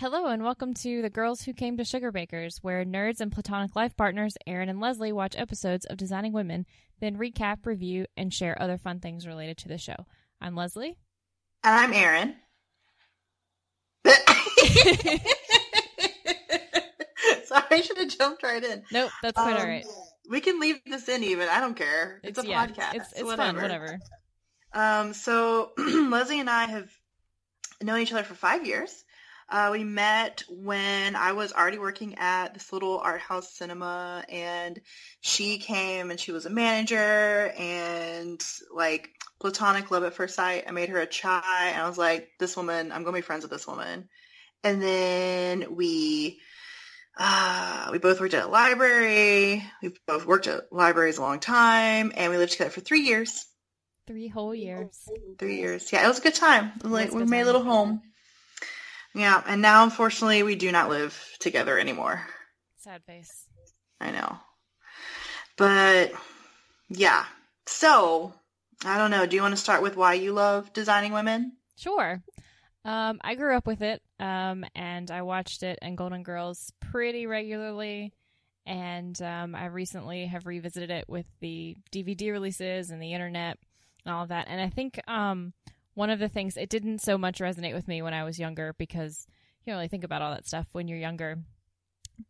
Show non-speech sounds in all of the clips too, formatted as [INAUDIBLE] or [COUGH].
Hello and welcome to The Girls Who Came to Sugarbakers, where nerds and platonic life partners Aaron and Leslie watch episodes of Designing Women, then recap, review, and share other fun things related to the show. I'm Leslie. And I'm Aaron. [LAUGHS] Sorry, I should have jumped right in. Nope, that's quite Um, all right. We can leave this in even. I don't care. It's, a yeah, podcast. It's, it's whatever. fun, whatever. Um, so [CLEARS THROAT] Leslie and I have known each other for five years. Uh, we met when I was already working at this little art house cinema, and she came and she was a manager, and like platonic love at first sight. I made her a chai, and I was like, "This woman, I'm gonna be friends with this woman." And then we uh, we both worked at a library. We both worked at libraries a long time, and we lived together for three years. Three whole years. Three years. Yeah, it was a good time. Like we good made a little home. Yeah, and now unfortunately we do not live together anymore. Sad face. I know. But yeah. So, I don't know. Do you want to start with why you love designing women? Sure. Um, I grew up with it, um, and I watched it and Golden Girls pretty regularly. And um, I recently have revisited it with the DVD releases and the internet and all of that. And I think um, one of the things it didn't so much resonate with me when I was younger because you don't really think about all that stuff when you're younger.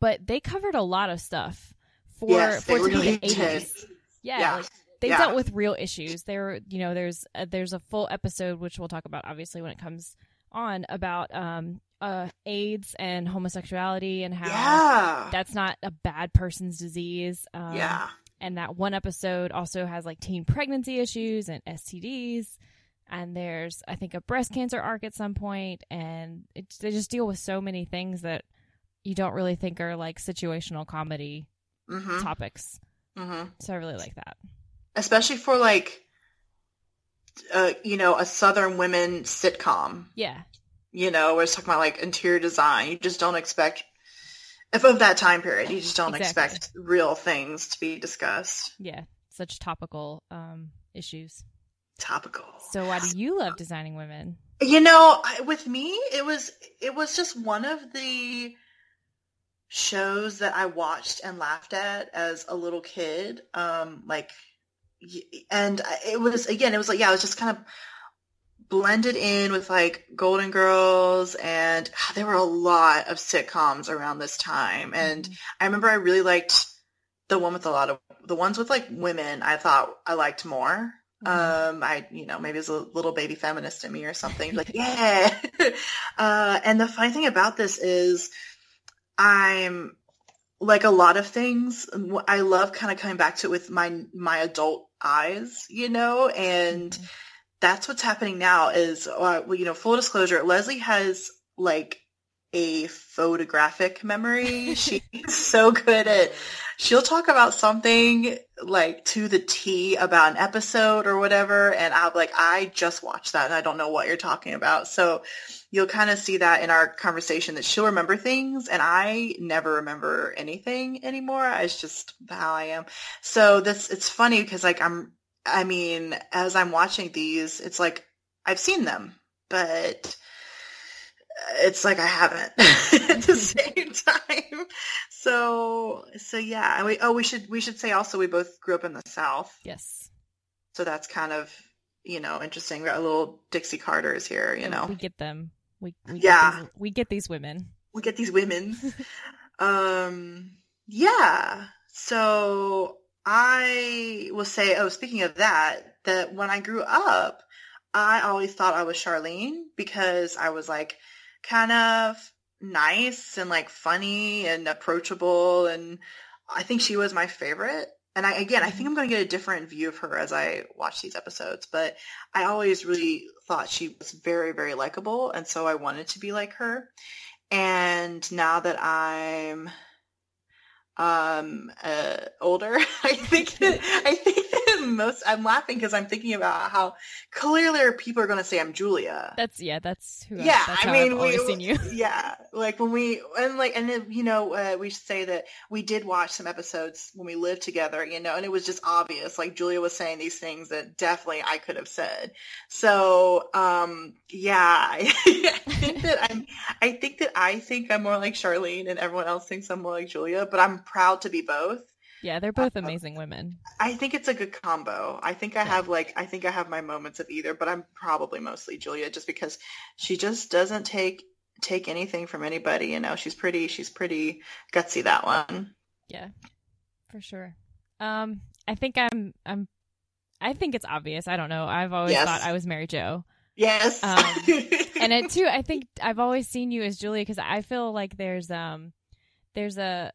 But they covered a lot of stuff for yes, for they it really the 80s. Yeah, Yeah. like they Yeah. dealt with real issues. There, you know, there's uh, there's a full episode which we'll talk about obviously when it comes on about um uh AIDS and homosexuality and how Yeah. that's not a bad person's disease. Um, yeah. and that one episode also has like teen pregnancy issues and STDs. And there's, I think, a breast cancer arc at some point, and it, they just deal with so many things that you don't really think are like situational comedy Mhm. topics. Mhm. So I really like that. Especially for like uh, you know, a southern women sitcom. Yeah, you know, we're talking about like interior design. You just don't expect, if of that time period, you just don't Exactly. expect real things to be discussed. yeah, such topical um, issues. Topical. So why do you love designing women? You know, I, with me, it was it was just one of the shows that I watched and laughed at as a little kid. Um, like, and it was again, it was like yeah, it was just kind of blended in with like Golden Girls, and there were a lot of sitcoms around this time, and Mhm. I remember I really liked the one with a lot of the ones with like women. I thought I liked more. Mhm. Um, I, you know, maybe it was a little baby feminist in me or something. [LAUGHS] Like, yeah. [LAUGHS] uh, and the funny thing about this is I'm like a lot of things. I love kind of coming back to it with my, my adult eyes, you know, and Mhm. that's what's happening now is, uh, well, you know, full disclosure, Leslie has like a photographic memory. [LAUGHS] She's so good at, she'll talk about something like to the T about an episode or whatever. And I'll be like, I just watched that and I don't know what you're talking about. So you'll kind of see that in our conversation that she'll remember things and I never remember anything anymore. It's just how I am. So this, it's funny because like I'm, I mean, as I'm watching these, it's like I've seen them, but it's like I haven't [LAUGHS] at the same time. So, so yeah. And we, oh, we should, we should say also we both grew up in the South. Yes, So that's kind of, you know, interesting. We got little Dixie Carters here, you know. we get them. We, we Yeah. get these, we get these women. we get these women. [LAUGHS] um, yeah. So I will say, oh, speaking of that, that when I grew up, I always thought I was Charlene because I was like kind of nice and like funny and approachable. And I think she was my favorite. And I, again, I think I'm going to get a different view of her as I watch these episodes, but I always really thought she was very, very likable. And so I wanted to be like her. And now that I'm um uh older, [LAUGHS] I think that [LAUGHS] I think most. I'm laughing because I'm thinking about how clearly people are going to say I'm Julia. That's yeah. That's who. yeah, that's I mean, we, seen you. [LAUGHS] yeah, like when we and like and then you know uh, we should say that we did watch some episodes when we lived together, you know, and it was just obvious. Like Julia was saying these things that definitely I could have said. So um, yeah, I, [LAUGHS] I think that I'm. I think that I think I'm more like Charlene, and everyone else thinks I'm more like Julia. But I'm proud to be both. Yeah, they're both amazing women. I think it's a good combo. I think I have like I think I have my moments of either, but I'm probably mostly Julia just because she just doesn't take take anything from anybody, you know. She's pretty she's pretty gutsy that one. Yeah, for sure. Um, I think I'm I'm I think it's obvious. I don't know. I've always Yes. thought I was Mary Jo. Yes. Um, [LAUGHS] and it too i think i've always seen you as julia because i feel like there's um there's a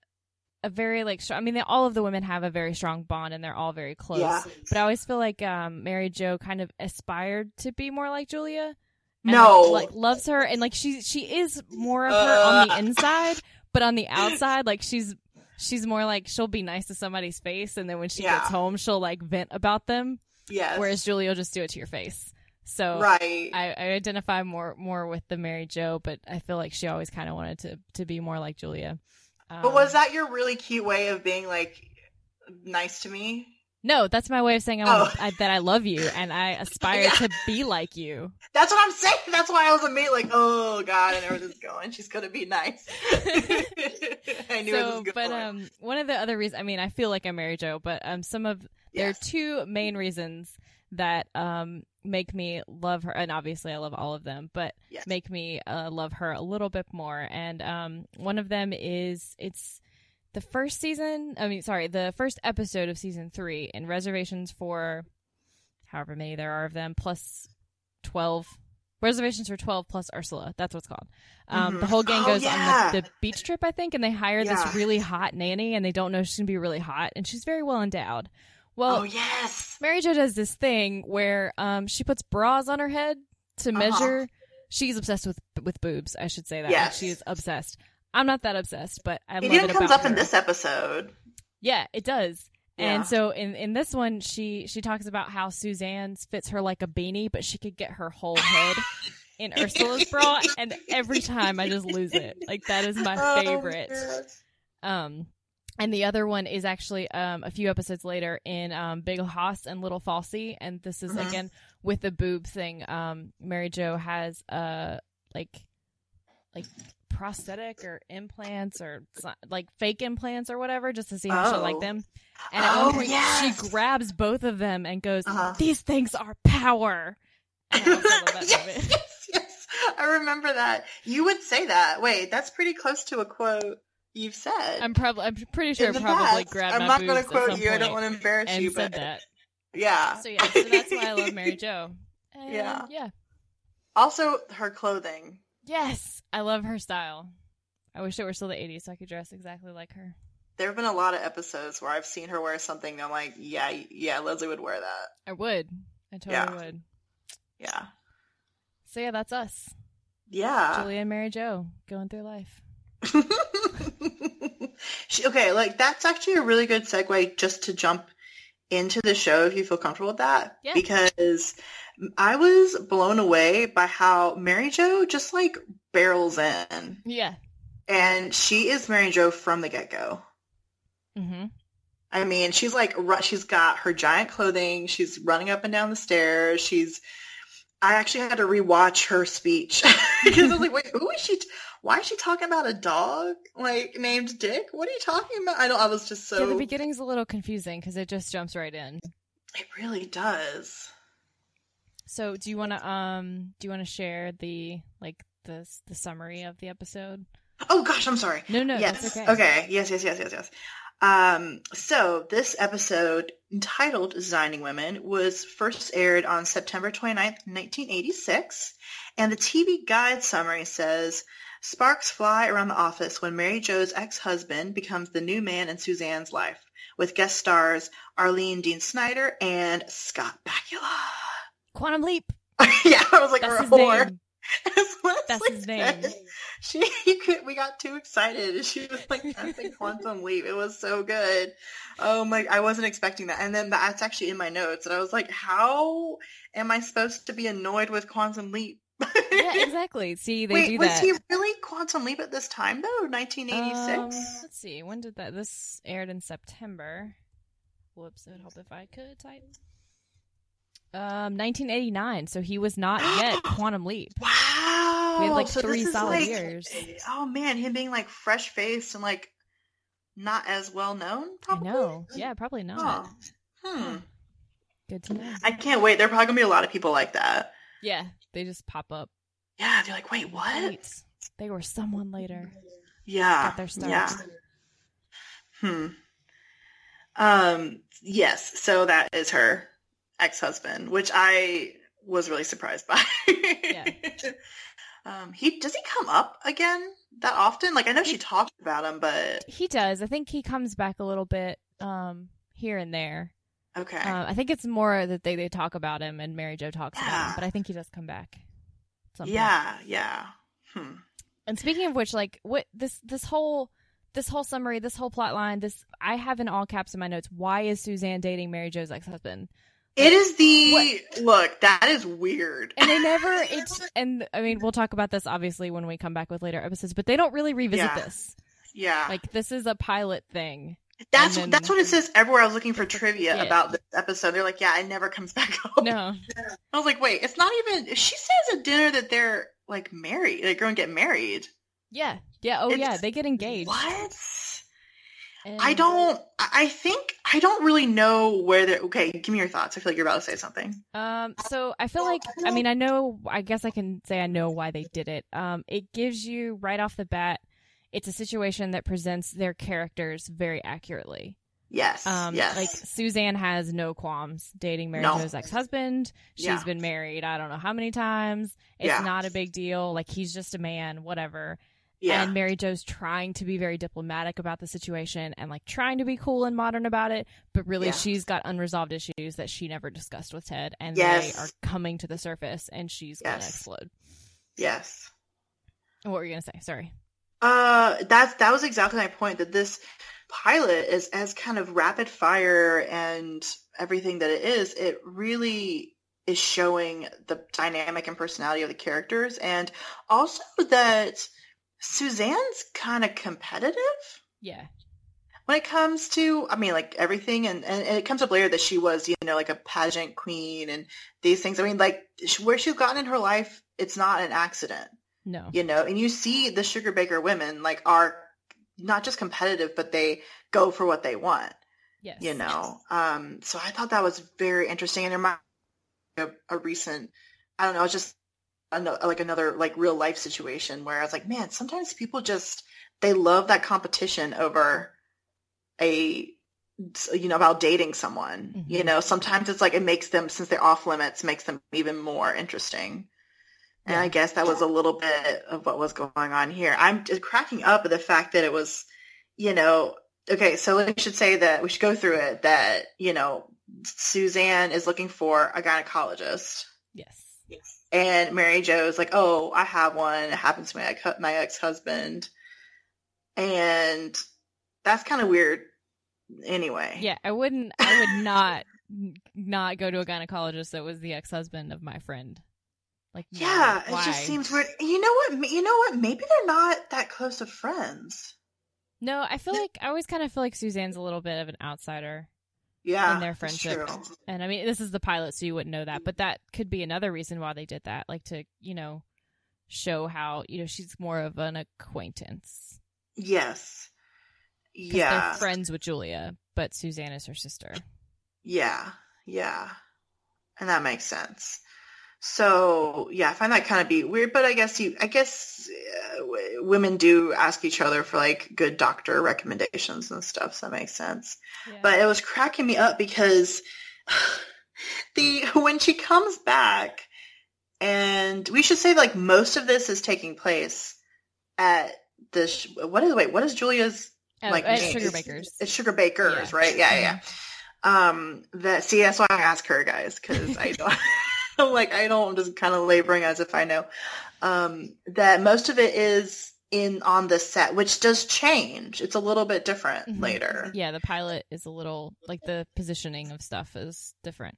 a very like str- i mean they, all of the women have a very strong bond and they're all very close yeah. but i always feel like um mary jo kind of aspired to be more like julia No. like, like loves her and like she she is more of her on the Uh. inside but on the outside like she's she's more like she'll be nice to somebody's face and then when she Yeah. gets home she'll like vent about them Yes. whereas julia will just do it to your face so right. I, I identify more more with the Mary Jo, but I feel like she always kind of wanted to to be more like Julia. Um, but was that your really cute way of being like nice to me? no? That's my way of saying I want Oh. I, that I love you and I [LAUGHS] aspire Yeah. to be like you. That's what I'm saying. That's why I was immediately like, oh god, I know where this is going. She's gonna be nice. [LAUGHS] I knew so, was going. but um, one of the other reasons, I mean, I feel like I'm Mary Jo, but um, some of there are two main reasons that um make me love her, and obviously I love all of them, but Yes. make me uh, love her a little bit more. And um, one of them is it's the first season. I mean, sorry, the first episode of season three in reservations for however many there are of them plus twelve. Reservations for twelve plus Ursula. That's what's called. Um, The Mhm. whole gang Oh, goes yeah. on the, the beach trip, I think, and they hire Yeah. this really hot nanny, and they don't know she's gonna be really hot, and she's very well endowed. Well, oh yes. Mary Jo does this thing where um she puts bras on her head to Uh-huh. measure. She's obsessed with with boobs. I should say that. Like, she is obsessed. I'm not that obsessed, but I It love even it comes up in this episode. Yeah, it does. Yeah. And so in in this one, she she talks about how Suzanne's fits her like a beanie, but she could get her whole head [LAUGHS] in Ursula's bra, and every time I just lose it. Like that is my Oh, favorite. yes. Um, and the other one is actually um, a few episodes later in um, Big Haas and Little Falsie, and this is Mhm. again with the boob thing. Um, Mary Jo has uh like like prosthetic or implants or like fake implants or whatever, just to see how she Oh. like them. And at Oh, one point, yes. she grabs both of them and goes, Uh-huh. "These things are power." And I also love that [LAUGHS] yes, yes, yes. I remember that. You would say that. Wait, that's pretty close to a quote you've said. I'm probably I'm pretty sure in I probably past. grabbed I'm my not gonna quote you. I don't want to embarrass and you, said but that. yeah. So yeah, so that's why I love Mary Jo. And [LAUGHS] Yeah. yeah. Also, her clothing. Yes, I love her style. I wish it were still the 80s so I could dress exactly like her. There have been a lot of episodes where I've seen her wear something. And I'm like, yeah, yeah, Leslie would wear that. I would. I totally Yeah. would. Yeah, So yeah, that's us. yeah. Julia and Mary Jo going through life. [LAUGHS] She- okay, like that's actually a really good segue just to jump into the show if you feel comfortable with that. Yeah. Because I was blown away by how Mary Jo just like barrels in. Yeah. And she is Mary Jo from the get-go. Mm-hmm. I mean, she's like, she's got her giant clothing. She's running up and down the stairs. She's, I actually had to rewatch her speech [LAUGHS] because I was like, wait, who is she? T- why is she talking about a dog like named Dick? What are you talking about? I know I was just so. yeah, the beginning's a little confusing because it just jumps right in. it really does. So do you want to um do you want to share the like the the summary of the episode? Oh gosh, I'm sorry. No, no, yes. that's okay. Yes, yes, yes, yes, yes. Um, so this episode entitled Designing Women was first aired on September 29th, 1986. And the TV guide summary says, Sparks fly around the office when Mary Jo's ex-husband becomes the new man in Suzanne's life, with guest stars Arlen Dean Snyder and Scott Bakula. Quantum Leap. [LAUGHS] yeah, I was like, That's or, name. [LAUGHS] That's his name. She, could, we got too excited. She was like dancing [LAUGHS] Quantum Leap. It was so good. Oh my! I wasn't expecting that. And then that's actually in my notes, and I was like, "How am I supposed to be annoyed with Quantum Leap?" Yeah, [LAUGHS] exactly. See, they Wait, do was that. Was he really Quantum Leap at this time though? 1986. Um, let's see. When did that? This aired in September. Whoops! It would help if I could type. Um, 1989. So he was not yet [GASPS] Quantum Leap. wow. We had, like, So three solid like- years. Oh man, him being like fresh faced and like not as well known. Probably. I know. Yeah, probably not. Oh. Hmm. Good to know. I can't wait. There are probably gonna be a lot of people like that. Yeah, they just pop up. Yeah, they're like, wait, what? Wait, they were someone later. Yeah. Got their start. Yeah. Hmm. Um. Yes. So that is her ex-husband, which I was really surprised by. Yeah. [LAUGHS] Um. He does he come up again that often? Like I know she talked about him, but He does. I think he comes back a little bit um here and there. Okay. Uh, I think it's more that they, they talk about him and Mary Jo talks about him, but I think he does come back. yeah. Yeah. Hmm. And speaking of which, like what this this whole this whole summary, this whole plot line, this I have in all caps in my notes. Why is Suzanne dating Mary Jo's ex husband? It is the look. That is weird. And they never [LAUGHS] it's and I mean we'll talk about this obviously when we come back with later episodes, but they don't really revisit Yeah. this. yeah. Like this is a pilot thing. That's then- that's what it says everywhere. I was looking for trivia Yeah. about this episode. They're like, yeah, it never comes back [LAUGHS] up. No. I was like, wait, it's not even. She says at dinner that they're like married. They're going to get married. Yeah. Yeah. Oh yeah. They get engaged. What? And- I don't. I I think I don't really know where they're. Okay, give me your thoughts. I feel like you're about to say something. Um, so I feel like I mean I know I guess I can say I know why they did it. Um, it gives you right off the bat, it's a situation that presents their characters very accurately. Yes. Um, yes. like Suzanne has no qualms dating Mary No. Jo's ex husband. She's Yeah. been married I don't know how many times. It's Yeah. not a big deal. Like he's just a man, whatever. yeah. And Mary Jo's trying to be very diplomatic about the situation and like trying to be cool and modern about it, but really Yeah. she's got unresolved issues that she never discussed with Ted and Yes. they are coming to the surface and she's gonna explode. yes. What were you gonna say? Sorry. Uh, that's that was exactly my point. That this pilot is as kind of rapid fire and everything that it is. It really is showing the dynamic and personality of the characters, and also that Suzanne's kind of competitive Yeah. when it comes to i mean like everything and, and, and it comes up later that she was you know like a pageant queen and these things i mean like where she's gotten in her life it's not an accident No. you know and you see the Sugarbaker women like are not just competitive but they go for what they want Yes. you know um so i thought that was very interesting and there might be a, a recent i don't know it's just another, like another like real life situation where i was like man sometimes people just they love that competition over a you know about dating someone you Mhm. know sometimes it's like it makes them since they're off limits makes them even more interesting and Yeah. i guess that was a little bit of what was going on here i'm just cracking up at the fact that it was you know okay so we should say that we should go through it that you know suzanne is looking for a gynecologist Yes. Yes. and Mary Jo's like, "Oh, I have one. It happens to my ex- my ex husband," and that's kind of weird. Anyway, Yeah. I wouldn't. I would not not go to a gynecologist that was the ex husband of my friend. Like. no. yeah, it just seems weird. You know what? You know what? Maybe they're not that close of friends. No, I feel like I always kind of feel like Suzanne's a little bit of an outsider. Yeah, In their friendship. true. And I mean, this is the pilot, so you wouldn't know that, but that could be another reason why they did that, like to, you know, show how, you know, she's more of an acquaintance. Yes. Yeah. They're friends with Julia, but Suzanne is her sister. Yeah, yeah, and that makes sense. So yeah, I find that kind of be weird, but I guess you, I guess uh, w- women do ask each other for like good doctor recommendations and stuff. So that makes sense. But it was cracking me up because [SIGHS] the when she comes back, and we should say like most of this is taking place at the sh- what is wait what is Julia's Oh, like at name? Sugar It's- Bakers. It's Sugarbakers, Yeah. right? Yeah, yeah. yeah. Um, that see, that's why I ask her, guys, because I [LAUGHS] don't. [LAUGHS] I'm [LAUGHS] like I don't. I'm just kind of laboring as if I know. um, that most of it is in on the set, which does change. It's a little bit different Mhm. later. Yeah, the pilot is a little like the positioning of stuff is different.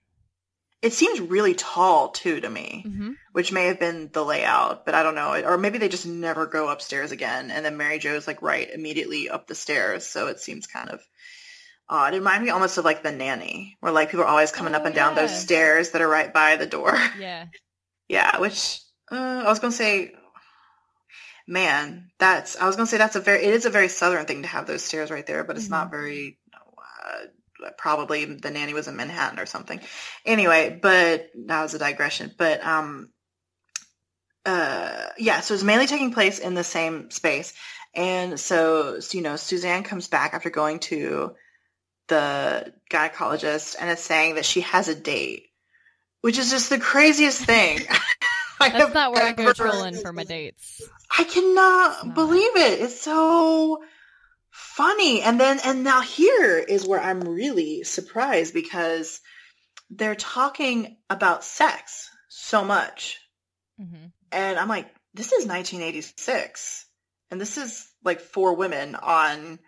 It seems really tall too to me, Mm-hmm. which may have been the layout, but I don't know. Or maybe they just never go upstairs again, and then Mary Jo's like right immediately up the stairs, so it seems kind of odd. It reminded me almost of like the nanny, where like people are always coming Oh, up and down those stairs that are right by the door. [LAUGHS] Yeah. Yeah, which uh, I was gonna say, man, that's I was gonna say that's a very it is a very southern thing to have those stairs right there, but it's not very. Uh, probably the nanny was in Manhattan or something. Anyway, but that was a digression. But um, uh, yeah, so it's mainly taking place in the same space, and so, so you know, Suzanne comes back after going to the gynecologist and is saying that she has a date, which is just the craziest thing. [LAUGHS] I That's have not where I go trolling for my dates. I cannot It's believe it. It's so funny. And then, and now here is where I'm really surprised because they're talking about sex so much. Mm-hmm. And I'm like, this is 1986. And this is like four women on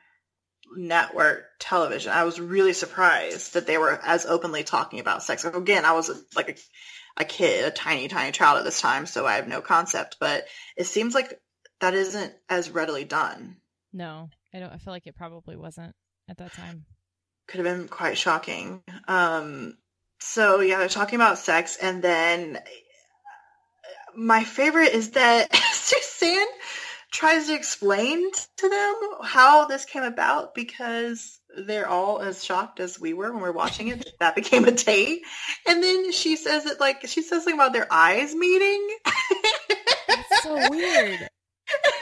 network television. I was really surprised that they were as openly talking about sex. Again, I was like a, a kid, a tiny, tiny child at this time, so I have no concept. But it seems like that isn't as readily done. No, I don't. I feel like it probably wasn't at that time. Could have been quite shocking. Um, so yeah, they're talking about sex, and then my favorite is that [LAUGHS] Suzanne tries to explain to them how this came about because they're all as shocked as we were when we are watching it. that That became a date, and then she says it like she says something about their eyes meeting. It's so weird. [LAUGHS]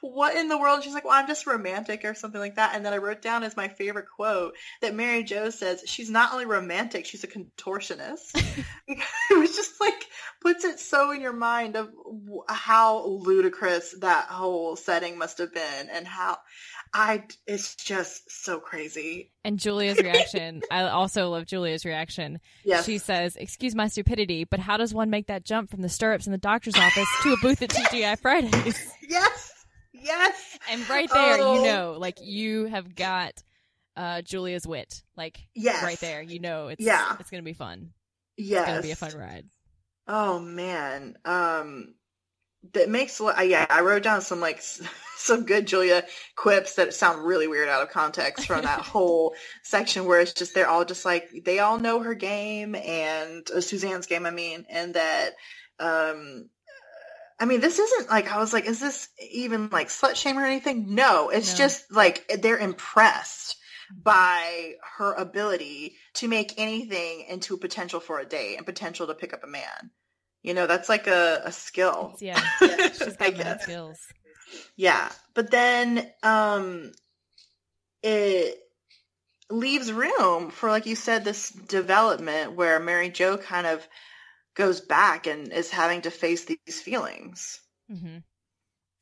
what in the world she's like well i'm just romantic or something like that and then i wrote down as my favorite quote that mary jo says she's not only romantic she's a contortionist [LAUGHS] [LAUGHS] it was just like puts it so in your mind of how ludicrous that whole setting must have been and how i it's just so crazy And Julia's reaction. [LAUGHS] I also love Julia's reaction. yes She says, "Excuse my stupidity, but how does one make that jump from the stirrups in the doctor's office to a booth at TGI Fridays?" yes yes And right there, Oh. you know, like you have got uh, Julia's wit, like yes right there. You know, it's Yeah. it's gonna be fun. yes It's gonna be a fun ride. Oh man, um, that makes uh, yeah. I wrote down some like [LAUGHS] some good Julia quips that sound really weird out of context from that [LAUGHS] whole section where it's just they're all just like they all know her game and uh, Suzanne's game. I mean, and that um. I mean, this isn't like I was like, is this even like slut shame or anything? No, it's No. just like they're impressed by her ability to make anything into a potential for a date and potential to pick up a man. You know, that's like a, a skill. It's, yeah, [LAUGHS] she's got skills. Yeah. But then um it leaves room for like you said this development where Mary Jo kind of goes back and is having to face these feelings. hmm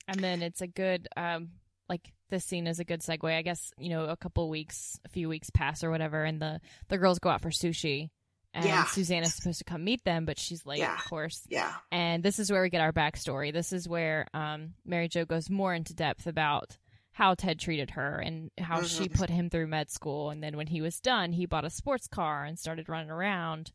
And then it's a good, um, like this scene is a good segue. I guess you know a couple weeks, a few weeks pass or whatever, and the the girls go out for sushi, and Yeah. Suzanne is supposed to come meet them, but she's late, Yeah. of course. Yeah. And this is where we get our backstory. This is where um, Mary Jo goes more into depth about how Ted treated her and how she Mhm. put him through med school. And then when he was done, he bought a sports car and started running around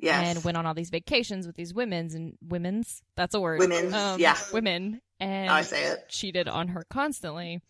Yes. and went on all these vacations with these women's and women's. That's a word. Women's, yeah. Women. And I say it. cheated on her constantly.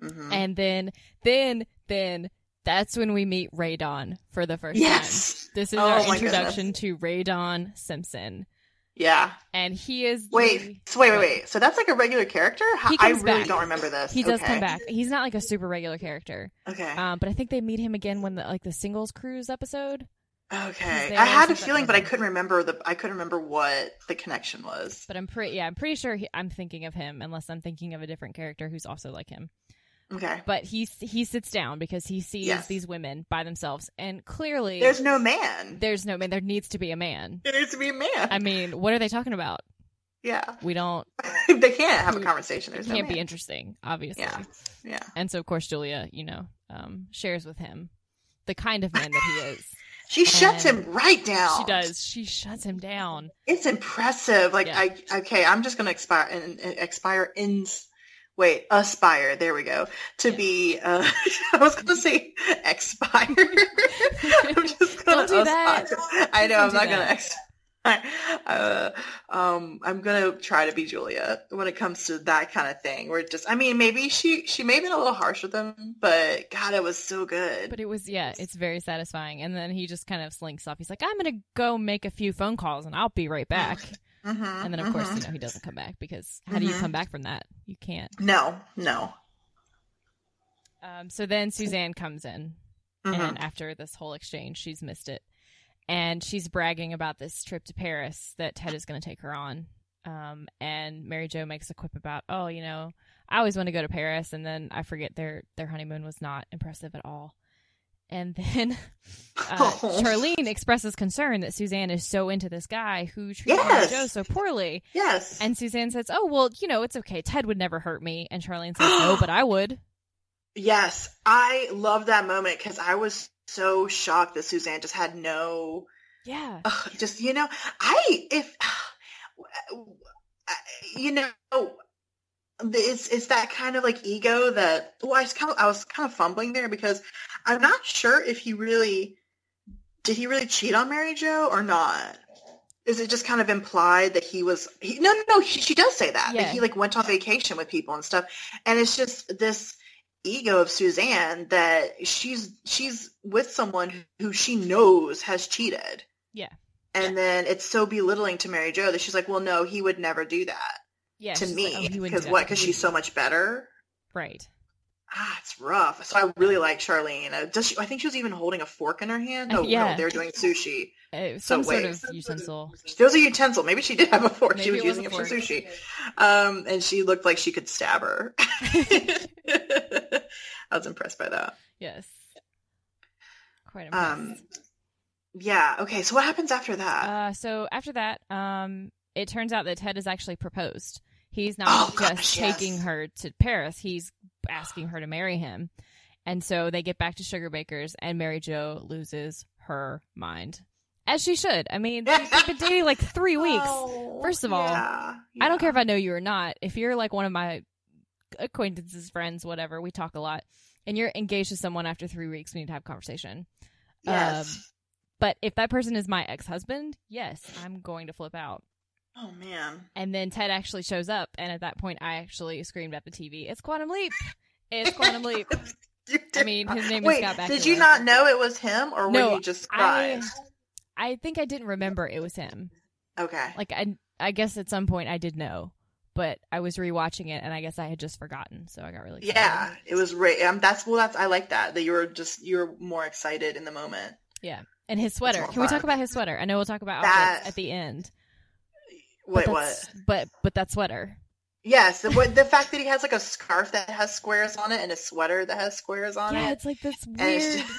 hmm And then, then, then that's when we meet Ray Don for the first time. Yes. This is Oh our introduction to Ray Don Simpson. Yeah. And he is the- Wait. So wait, wait, wait. So that's like a regular character? I really back. don't remember this. He does Okay. come back. He's not like a super regular character. Okay. Um, but I think they meet him again when the like the singles cruise episode. Okay. I had a feeling, but I couldn't remember the. I couldn't remember what the connection was. But I'm pretty yeah, I'm pretty sure he, I'm thinking of him unless I'm thinking of a different character who's also like him. Okay. But he he sits down because he sees Yes. these women by themselves and clearly There's no man. there's no man there needs to be a man. There needs to be a man. I mean, what are they talking about? yeah. We don't [LAUGHS] they can't have a conversation. it There's can't no be interesting, obviously. Yeah. Yeah. And so of course Julia, you know, um, shares with him the kind of man that he [LAUGHS] is. She shuts him right down. She does. She shuts him down. It's impressive. Like Yeah. I okay, I'm just gonna expire and expire in wait aspire. There we go. To Yeah. be. Uh, [LAUGHS] I was gonna say expire. [LAUGHS] I'm just gonna do that. I know. Don't I'm not gonna. [LAUGHS] Uh, um, I'm gonna try to be Julia when it comes to that kind of thing. Where it just, I mean, maybe she she may have been a little harsh with him, but God, it was so good. But it was yeah, it's very satisfying. And then he just kind of slinks off. He's like, I'm gonna go make a few phone calls and I'll be right [LAUGHS] back. Mhm, And then of course, mhm. you know, he doesn't come back because how do you Mhm. come back from that? You can't. no, no. Um, so then Suzanne comes in, Mhm. and after this whole exchange, she's missed it, and she's bragging about this trip to Paris that Ted is going to take her on. Um, and Mary Jo makes a quip about, oh, you know, I always want to go to Paris, and then I forget their their honeymoon was not impressive at all. And [LAUGHS] then uh, [LAUGHS] Oh. Charlene expresses concern that Suzanne is so into this guy who treats Yes. Mary Jo so poorly. Yes. And Suzanne says, "Oh well, you know, it's okay. Ted would never hurt me." And Charlene says, "No, [GASPS] but I would." Yes, I love that moment because I was so shocked that Suzanne just had no, Yeah, ugh, just you know, I if, [SIGHS] you know, it's it's that kind of like ego that. Well, I was kind of I was kind of fumbling there because I'm not sure if he really did he really cheat on Mary Jo or not. Is it just kind of implied that he was? He, no, no, no. He, she does say that Yeah. that he like went on vacation with people and stuff, and it's just this ego of Suzanne that she's she's with someone who she knows has cheated. Yeah. And then it's so belittling to Mary Jo that she's like, well, no, he would never do that yeah. to me like, "Oh, because what? Because she's so much better. right. Ah, it's rough. So I really like Charlene. Uh, Does she? I think she was even holding a fork in her hand. No, Yeah. no, they were doing sushi. Uh, So some sort wait. of utensil. There was a utensil. Maybe she did have a fork. she was it was using it for sushi. Um, and she looked like she could stab her. [LAUGHS] I was impressed by that. Yes. Quite impressed. Um, yeah. Okay. So what happens after that? uh, so after that, um, it turns out that Ted has actually proposed. He's not Oh, just gosh, yes. taking her to Paris; he's asking her to marry him. And so they get back to Sugarbakers, and Mary Jo loses her mind, as she should. I mean, they've been dating like three [LAUGHS] weeks. Oh, First of all, yeah, I don't care if. I know you or not. If you're like one of my acquaintances, friends, whatever, we talk a lot, and you're engaged to someone after three weeks, we need to have a conversation. Yes. Um, But if that person is my ex husband, yes, I'm going to flip out. Oh man. And then Ted actually shows up, and at that point, I actually screamed at the TV, "It's Quantum Leap! It's [LAUGHS] Quantum Leap!" [LAUGHS] I mean, his name is Wait, Scott Bakula. did you not know it was him, or No, were you just surprised? I think I didn't remember it was him. Okay. Like I, I guess at some point I did know, but I was rewatching it, and I guess I had just forgotten, so I got really excited. Yeah, it was right. Um, that's well. That's I like that. That you were just you were more excited in the moment. Yeah, and his sweater. Can we talk about his sweater? I know we'll talk about That- outfits at the end. Wait, but what? But but that sweater. Yes, the, the fact that he has like a scarf that has squares on it and a sweater that has squares on Yeah, it. it's like this weird just-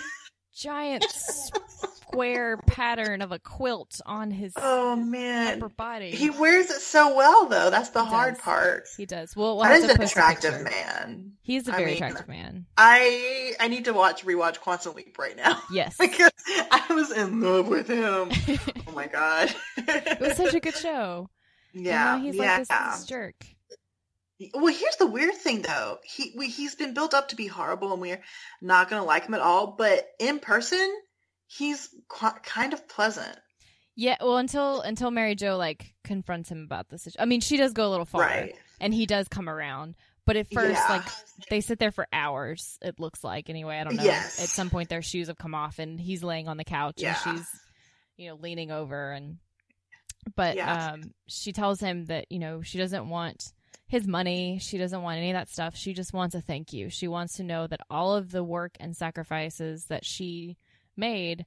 giant [LAUGHS] square pattern of a quilt on his oh man, upper body. he wears it so well though. That's the He hard does. part. He does. Well, we'll That is an attractive man. He's a very mean- attractive man. I I need to watch rewatch Quantum Leap right now Yes. [LAUGHS] because I was in love with him. [LAUGHS] Oh my god. It was such a good show. Yeah. He's yeah. like this, this jerk. Well, here's the weird thing, though. He we, he's been built up to be horrible, and we're not gonna like him at all. But in person, he's qu- kind of pleasant. Yeah, well, until until Mary Jo like confronts him about this. I mean, she does go a little far, Right. and he does come around. But at first, Yeah. like they sit there for hours. It looks like anyway. I don't know. Yes. At some point, their shoes have come off, and he's laying on the couch, Yeah. and she's, you know, leaning over, and but Yeah. um, she tells him that you know she doesn't want his money. She doesn't want any of that stuff. She just wants a thank you. She wants to know that all of the work and sacrifices that she made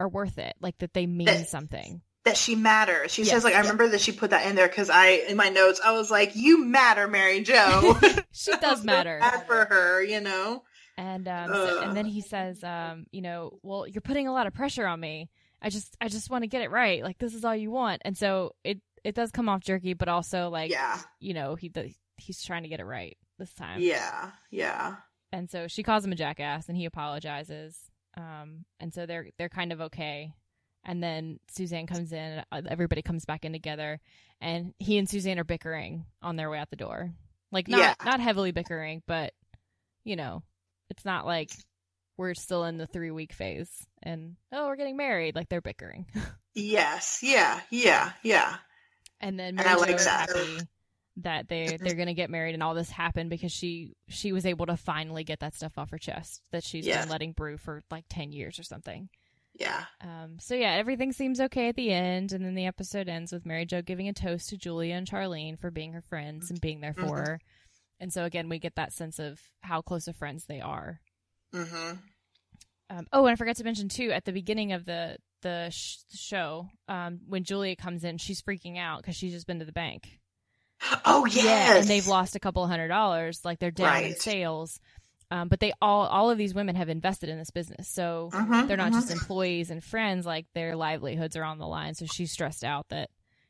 are worth it. Like that they mean That- something. That she matters. She Yes. says, like, I remember that she put that in there because I, in my notes, I was like, "You matter, Mary Jo." [LAUGHS] she [LAUGHS] does matter. Bad for her, you know. And um, so- and then he says, um, you know, well, you're putting a lot of pressure on me. I just I just want to get it right. Like this is all you want. And so it it does come off jerky, but also like yeah, you know he he's trying to get it right this time. yeah, yeah. And so she calls him a jackass, and he apologizes. um, and so they're they're kind of okay. And then Suzanne comes in, uh, everybody comes back in together, and he and Suzanne are bickering on their way out the door. Like not Yeah. not heavily bickering, but you know, it's not like we're still in the three week phase and oh we're getting married. Like they're bickering. [LAUGHS] Yes. Yeah. Yeah. Yeah. And then And I Mary like Jo that. happy that they [LAUGHS] they're gonna get married and all this happened because she she was able to finally get that stuff off her chest that she's Yeah. been letting brew for like ten years or something. Yeah. Um, so yeah, everything seems okay at the end, and then the episode ends with Mary Jo giving a toast to Julia and Charlene for being her friends and being there for Mhm. her. And so again, we get that sense of how close of friends they are. Mm-hmm. Um, oh, and I forgot to mention too at the beginning of the the sh- show, um, when Julia comes in, she's freaking out because she's just been to the bank. Oh yes. Yeah, and they've lost a couple hundred dollars, like they're down in sales. Um, but they all all of these women have invested in this business, so Mhm, they're not just employees and friends; like their livelihoods are on the line. So she's stressed out that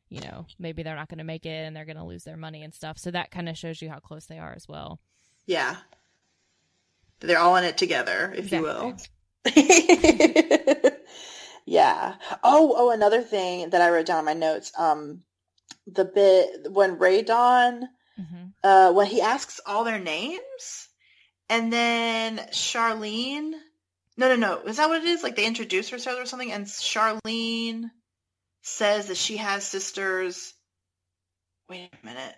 you know maybe they're not going to make it and they're going to lose their money and stuff. So that kind of shows you how close they are as well. Yeah. They're all in it together, if you will. [LAUGHS] yeah. Oh, oh, another thing that I wrote down in my notes. Um, the bit when Ray Don, hmm uh, when he asks all their names, and then Charlene. No, no, no. Is that what it is? Like they introduce herself or something, and Charlene says that she has sisters. Wait a minute.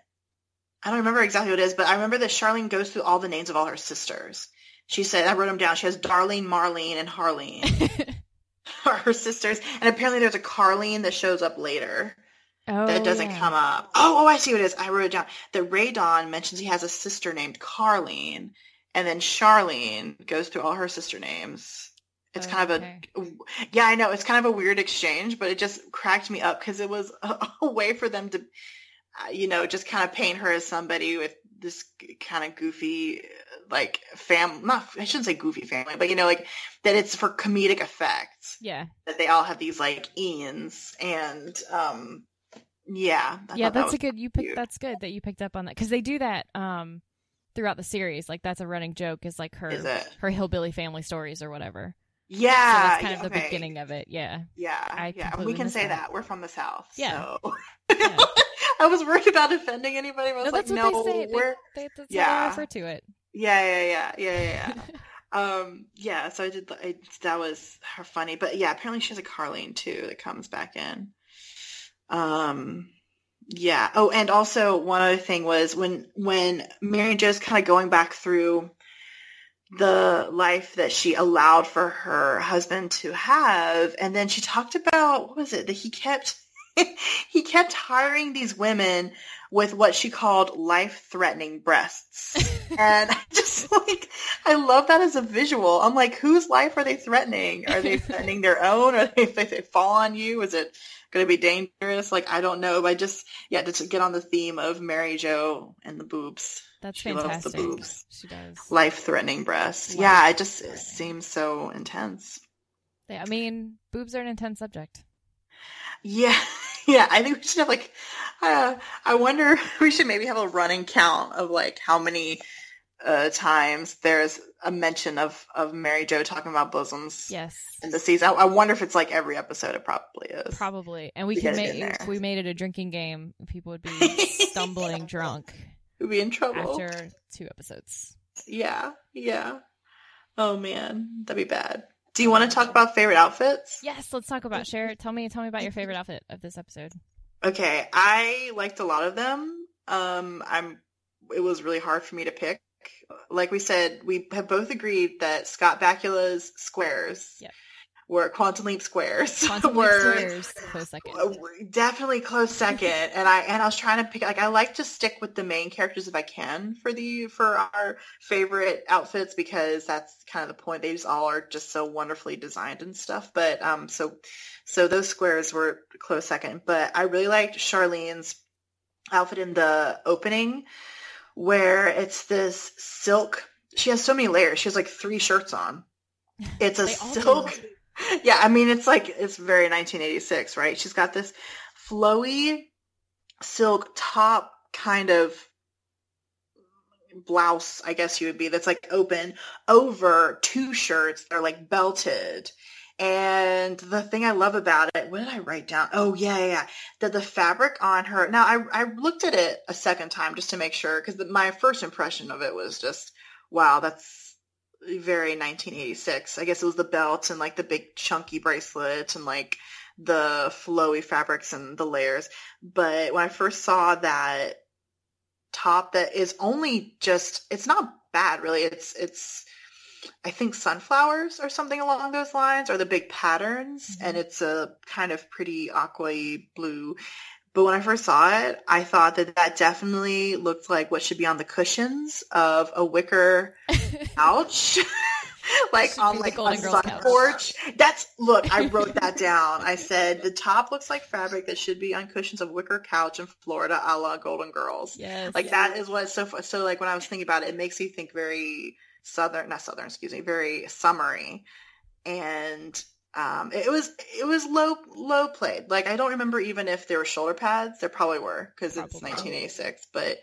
I don't remember exactly what it is, but I remember that Charlene goes through all the names of all her sisters. She said, I wrote them down. She has Darlene, Marlene, and Harlene [LAUGHS] are her sisters. And apparently there's a Carlene that shows up later oh, that doesn't yeah. come up. Oh, oh, I see what it is. I wrote it down. That Ray Don mentions he has a sister named Carlene. And then Charlene goes through all her sister names. It's kind of Okay. a, yeah, I know. It's kind of a weird exchange, but it just cracked me up because it was [LAUGHS] a, a way for them to, uh, you know, just kind of paint her as somebody with this kind of goofy, like fam. Not I shouldn't say goofy family, but you know, like that it's for comedic effect Yeah, that they all have these like Ians and um, yeah, I yeah, thought that that's a good. You picked. That's good that you picked up on that because they do that um throughout the series. Like that's a running joke is like her Is it? her hillbilly family stories or whatever. Yeah, so that's kind yeah, of the okay. beginning of it. Yeah. Yeah, I yeah, we can say that. that. We're from the South. Yeah. So. [LAUGHS] Yeah. I was worried about offending anybody. But I was No, like, that's what no, they say. We're they, that's how Yeah. they refer to it. Yeah, yeah, yeah, yeah, yeah. yeah. [LAUGHS] um, yeah. So I did. I, that was her funny, but yeah, apparently she has a Carlene too that comes back in. Um, yeah. Oh, and also one other thing was when when Mary Jo's kind of going back through the life that she allowed for her husband to have, and then she talked about what was it that he kept [LAUGHS] he kept hiring these women with what she called life-threatening breasts. and I just [LAUGHS] like I love that as a visual. I'm like, whose life are they threatening? Are they threatening their own? Are they if they fall on you? Is it going to be dangerous? Like I don't know, but I just yeah, to get on the theme of Mary Jo and the boobs. That's She loves the boobs. She does. Life-threatening breasts. Yeah, it just it seems so intense. Yeah, I mean, boobs are an intense subject. Yeah, [LAUGHS] yeah. I think we should have like, uh, I wonder. [LAUGHS] We should maybe have a running count of like how many uh, times there's a mention of of Mary Jo talking about bosoms Yes. in the season. I, I wonder if it's like every episode. It probably is. Probably. And we We can make we made it a drinking game, people would be [LAUGHS] stumbling drunk We'd be in trouble. after two episodes. Yeah, yeah. Oh man, that'd be bad. Do you want to talk about favorite outfits? Yes, let's talk about share. Tell me tell me about your favorite outfit of this episode. Okay, I liked a lot of them. Um, I'm. It was really hard for me to pick. Like we said, we have both agreed that Scott Bakula's squares Yep. Were Quantum Leap squares. [LAUGHS] Quantum Leap Squares, close second. definitely close second. and I and I was trying to pick. Like I like to stick with the main characters if I can for the for our favorite outfits because that's kind of the point. They just all are just so wonderfully designed and stuff. But um, so so those squares were close second. But I really liked Charlene's outfit in the opening where it's this silk. She has so many layers. She has like three shirts on. [LAUGHS] It's a silk do. Yeah, I mean it's like it's very 1986, right? She's got this flowy silk top kind of blouse, I guess you would be, that's like open over two shirts that are like belted. And the thing I love about it, what did I write down? Oh yeah, yeah, yeah. That the fabric on her. Now I I looked at it a second time just to make sure because my first impression of it was just wow, that's very 1986. I guess it was the belt and like the big chunky bracelet and like the flowy fabrics and the layers. But when I first saw that top that is only just it's not bad really. It's it's I think sunflowers or something along those lines are the big patterns mm-hmm. and it's a kind of pretty aqua blue. But when I first saw it, I thought that that definitely looked like what should be on the cushions of a wicker [LAUGHS] couch. [LAUGHS] like on like a sun porch. That's look, I wrote that down. I said the top looks like fabric that should be on cushions of wicker couch in Florida, a la Golden Girls. Yes, like yes. that is what so so like when I was thinking about it, it makes you think very southern, not southern, excuse me, very summery, and um, it was it was low low played. Like I don't remember even if there were shoulder pads. There probably were because it's 1986, but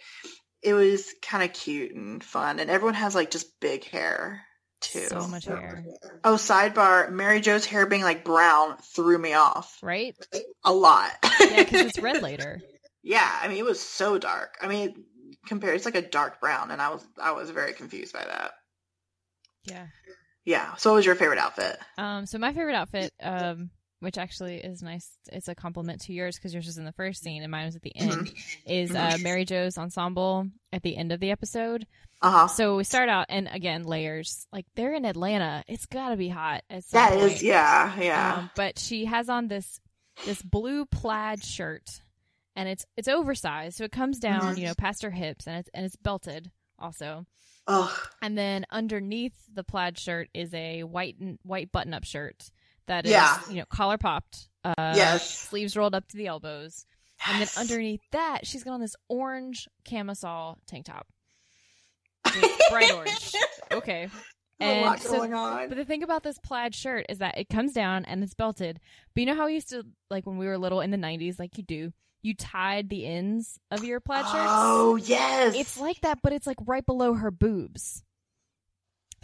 it was kind of cute and fun, and everyone has like just big hair too. So much hair. Oh, sidebar: Mary Jo's hair being like brown threw me off. Right? A lot. yeah, because it's red [LAUGHS] later. Yeah, I mean it was so dark. I mean, compared, it's like a dark brown, and I was I was very confused by that. Yeah. Yeah. So what was your favorite outfit? Um, so my favorite outfit, um, which actually is nice, it's a compliment to yours because yours was in the first scene and mine was at the end, mm-hmm. is uh, Mary Jo's ensemble at the end of the episode. Uh-huh. So we start out, and again, layers. Like they're in Atlanta, it's got to be hot. That point. is, yeah, yeah. Um, but she has on this this blue plaid shirt, and it's it's oversized, so it comes down, mm-hmm. you know, past her hips, and it's and it's belted also. Ugh. And then underneath the plaid shirt is a white white button up shirt that is yeah. you know collar popped. Uh, yes. Sleeves rolled up to the elbows. Yes. And then underneath that, she's got on this orange camisole tank top. [LAUGHS] bright orange. Okay. And a lot so, going on. But the thing about this plaid shirt is that it comes down and it's belted. But you know how we used to like when we were little in the '90s, like you do, you tied the ends of your plaid shirts. Oh yes, it's like that, but it's like right below her boobs.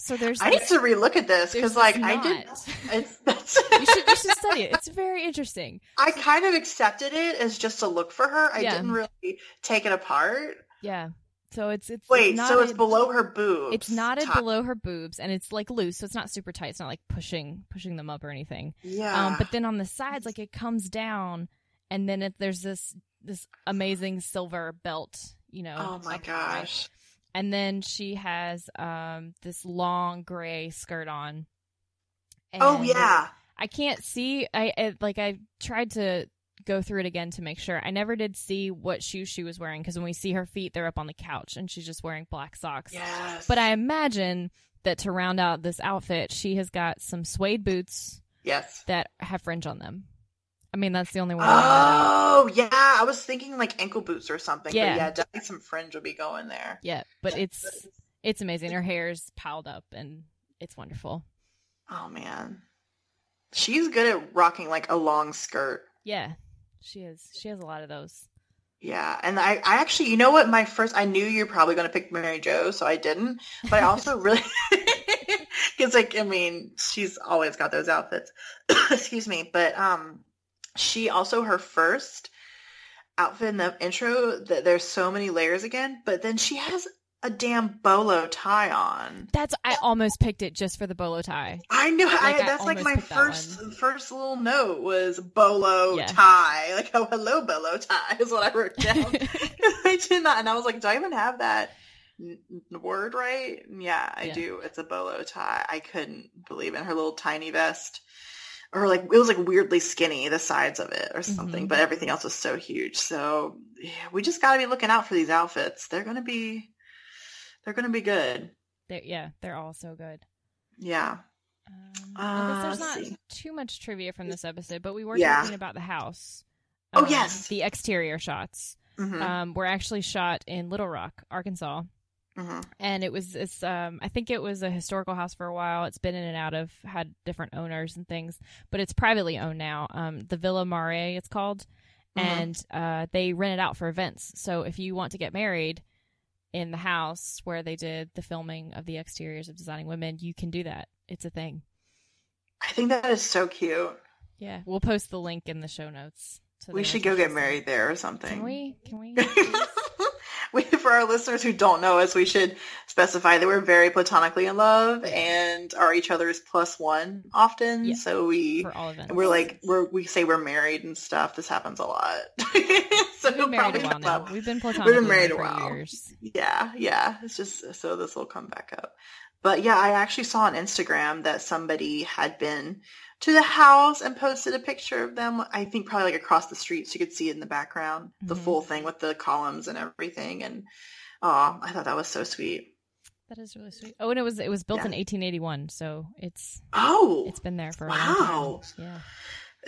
So there's. I this, need to relook at this because, like, I did. [LAUGHS] It's, [LAUGHS] you should you should study it. It's very interesting. I kind of accepted it as just a look for her. I yeah. didn't really take it apart. Yeah. So it's it's wait. It's so it's below her boobs. It's knotted top. below her boobs, and it's like loose, so it's not super tight. It's not like pushing pushing them up or anything. Yeah. Um, but then on the sides, like it comes down and then it, there's this this amazing silver belt, you know. Oh my gosh. And then she has um this long gray skirt on. oh yeah. I can't see I, I like I tried to go through it again to make sure. I never did see what shoes she was wearing because when we see her feet, they're up on the couch and she's just wearing black socks. Yes. But I imagine that to round out this outfit, she has got some suede boots. Yes. That have fringe on them. I mean, that's the only one. Oh, yeah. I was thinking like ankle boots or something. Yeah. But yeah, definitely some fringe will be going there. Yeah, but it's it's amazing. Her hair's piled up and it's wonderful. Oh man. She's good at rocking like a long skirt. Yeah. She is. She has a lot of those. Yeah, and I, I actually, you know what? My first, I knew you're probably going to pick Mary Jo, so I didn't. But I also [LAUGHS] really, [LAUGHS] because like, I mean, she's always got those outfits. [COUGHS] Excuse me, but um, she also her first outfit in the intro that there's so many layers again, but then she has a damn bolo tie on. That's I almost picked it just for the bolo tie. I knew like, I, that's I like my first first little note was bolo yeah. tie. Like oh hello bolo tie is what I wrote down. [LAUGHS] [LAUGHS] I did not, and I was like, do I even have that n- word right? Yeah, I yeah. do. It's a bolo tie. I couldn't believe it. Her little tiny vest or like it was like weirdly skinny the sides of it or something mm-hmm. but everything else was so huge. So yeah, we just got to be looking out for these outfits. They're gonna be they're gonna be good. They're, yeah they're all so good. Yeah. Um, uh, there's not see. too much trivia from this episode but we were yeah. talking about the house. Oh um, yes. the exterior shots. Mm-hmm. um, were actually shot in Little Rock Arkansas Mm-hmm. And it was this, um, I think it was a historical house for a while. It's been in and out of, had different owners and things, but it's privately owned now. Um, the Villa Marre, it's called. Mm-hmm. And uh, they rent it out for events. So if you want to get married, in the house where they did the filming of the exteriors of Designing Women, you can do that. It's a thing. I think that is so cute. Yeah, we'll post the link in the show notes. to We should go get married there or something. Can we? Can we? [LAUGHS] we, for our listeners who don't know us, we should specify that we're very platonically in love and are each other's plus one often. Yeah. So we, all we're like we're we say we're married and stuff. This happens a lot. [LAUGHS] so We've been married probably a while now. We've been platonically married a while. years. yeah, yeah. It's just so this will come back up. But yeah, I actually saw on Instagram that somebody had been to the house and posted a picture of them. I think probably like across the street, so you could see it in the background, the Mhm. full thing with the columns and everything. And oh, I thought that was so sweet. That is really sweet. Oh, and it was it was built Yeah. in 1881, so it's Oh, it's been there for a Wow. long time. Yeah.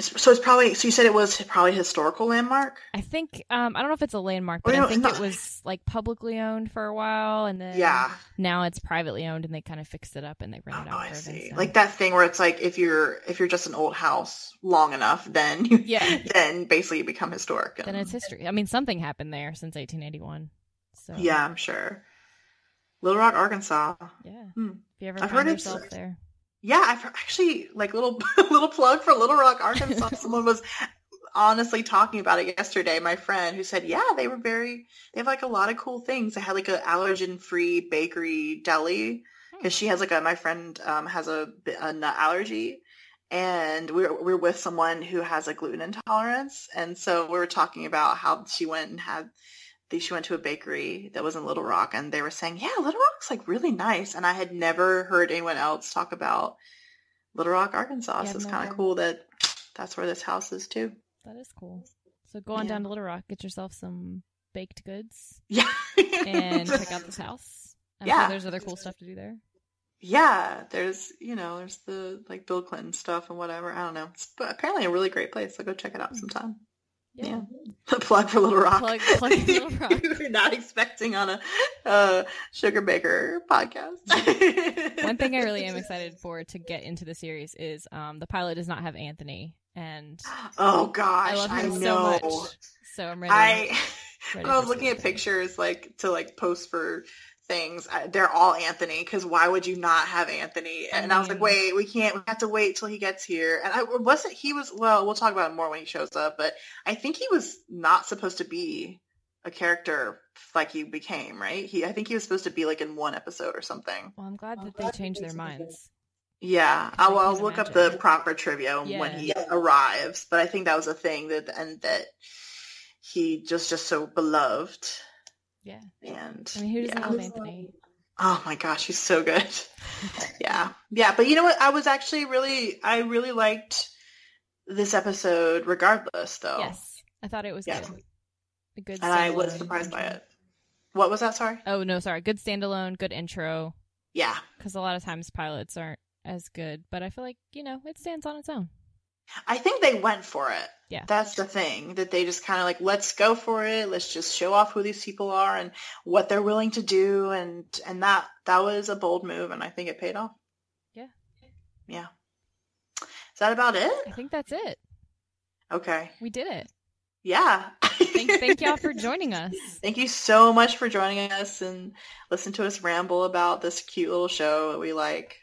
So it's probably so you said it was probably a historical landmark. I think um I don't know if it's a landmark, Oh, but I think it's it was like publicly owned for a while, and then Yeah. now it's privately owned, and they kind of fixed it up and they rent Oh, it out I for see. Like that thing where it's like if you're if you're just an old house long enough, then you Yeah. [LAUGHS] then basically you become historic. Then it's history. I mean, something happened there since 1881. So Yeah, I'm sure. Little Rock, Arkansas. yeah. Hmm. If you ever I've find heard it's- yourself there, Yeah, I've actually like little [LAUGHS] little plug for Little Rock, Arkansas. [LAUGHS] Someone was honestly talking about it yesterday. My friend who said, yeah, they were very. They have like a lot of cool things. They had like a allergen free bakery deli because she has like a. My friend um, has a, a nut allergy. And we we're, we're with someone who has a gluten intolerance, and so we were talking about how she went and had she went to a bakery that was in Little Rock and they were saying, yeah, Little Rock's like really nice. And I had never heard anyone else talk about Little Rock, Arkansas. Yeah, so it's I've kind of cool that that's where this house is too. that is cool. So go on Yeah. down to Little Rock, get yourself some baked goods, Yeah. and check out [LAUGHS] this house. I'm Yeah. sure there's other cool stuff to do there. yeah. There's, you know, there's the like Bill Clinton stuff and whatever. I don't know. It's but apparently a really great place. So go check it out hmm. sometime. Yeah. The [LAUGHS] plug for Little Rock. Plug- plug for Little [LAUGHS] Rock. You're not expecting on a uh, Sugarbaker podcast. [LAUGHS] One thing I really am excited for to get into the series is um, the pilot does not have Anthony, and [GASPS] Oh gosh, I love him so know. much. So I'm ready. I ready I was looking at pictures like to like post for things. They're all Anthony because why would you not have Anthony? I And I was like, wait, we can't. We have to wait till he gets here. And I wasn't. He was. Well, we'll talk about it more when he shows up. But I think he was not supposed to be a character like he became. Right? He. I think he was supposed to be like in one episode or something. Well, I'm glad that they changed their minds. Yeah, I I'll, I'll can't look up the proper trivia when Yeah. he arrives. But I think that was a thing that and that he just just so beloved Yeah. and I mean, who doesn't yeah. love Anthony? Oh my gosh, he's so good. [LAUGHS] yeah, yeah. But you know what? I was actually really, I really liked this episode, regardless, though. Yes, I thought it was Yeah. good. A good. and I was surprised by it. What was that? Sorry. Oh no, sorry. Good standalone, good intro. Yeah, Because a lot of times pilots aren't as good, but I feel like you know it stands on its own. I think they went for it. Yeah. That's the thing that they just kind of like, let's go for it. Let's just show off who these people are and what they're willing to do, and and that that was a bold move, and I think it paid off. Yeah. Yeah. Is that about it? I think that's it. Okay. We did it. Yeah. Thank, thank y'all for [LAUGHS] joining us. Thank you so much for joining us and listen to us ramble about this cute little show that we like.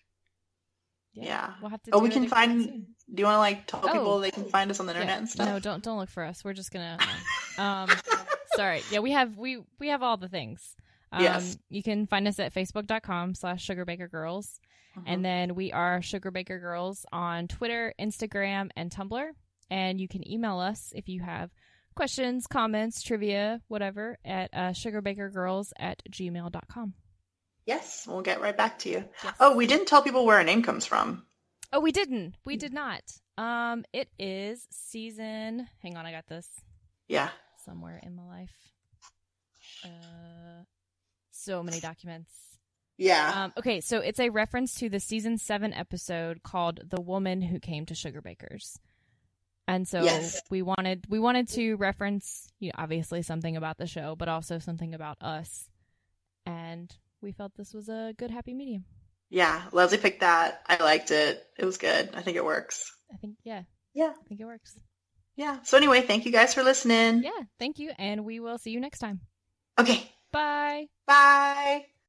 Yeah. We'll have to. Oh, we can find. soon. Do you want to like tell Oh. people they can find us on the internet Yeah. and stuff? No, don't don't look for us. We're just gonna. [LAUGHS] Um, sorry. Yeah, we have we we have all the things. Um, Yes. You can find us at facebook.com slash sugarbakergirls. And then we are Sugarbaker Girls on Twitter, Instagram, and Tumblr. And you can email us if you have questions, comments, trivia, whatever, at uh, sugarbakergirls at gmail.com. yes, we'll get right back to you. Yes. Oh, we didn't tell people where our name comes from. Oh, we didn't. We did not. Um, it is season. Hang on, I got this Yeah. somewhere in my life. Uh, so many documents. Yeah. Um, okay, so it's a reference to the season seven episode called "The Woman Who Came to Sugarbakers," and so Yes. we wanted we wanted to reference, you know, obviously something about the show, but also something about us, and we felt this was a good happy medium. yeah. Leslie picked that. I liked it. It was good. I think it works. I think, yeah, Yeah. I think it works. Yeah. So anyway, thank you guys for listening. Yeah, thank you, and we will see you next time. Okay. Bye. Bye.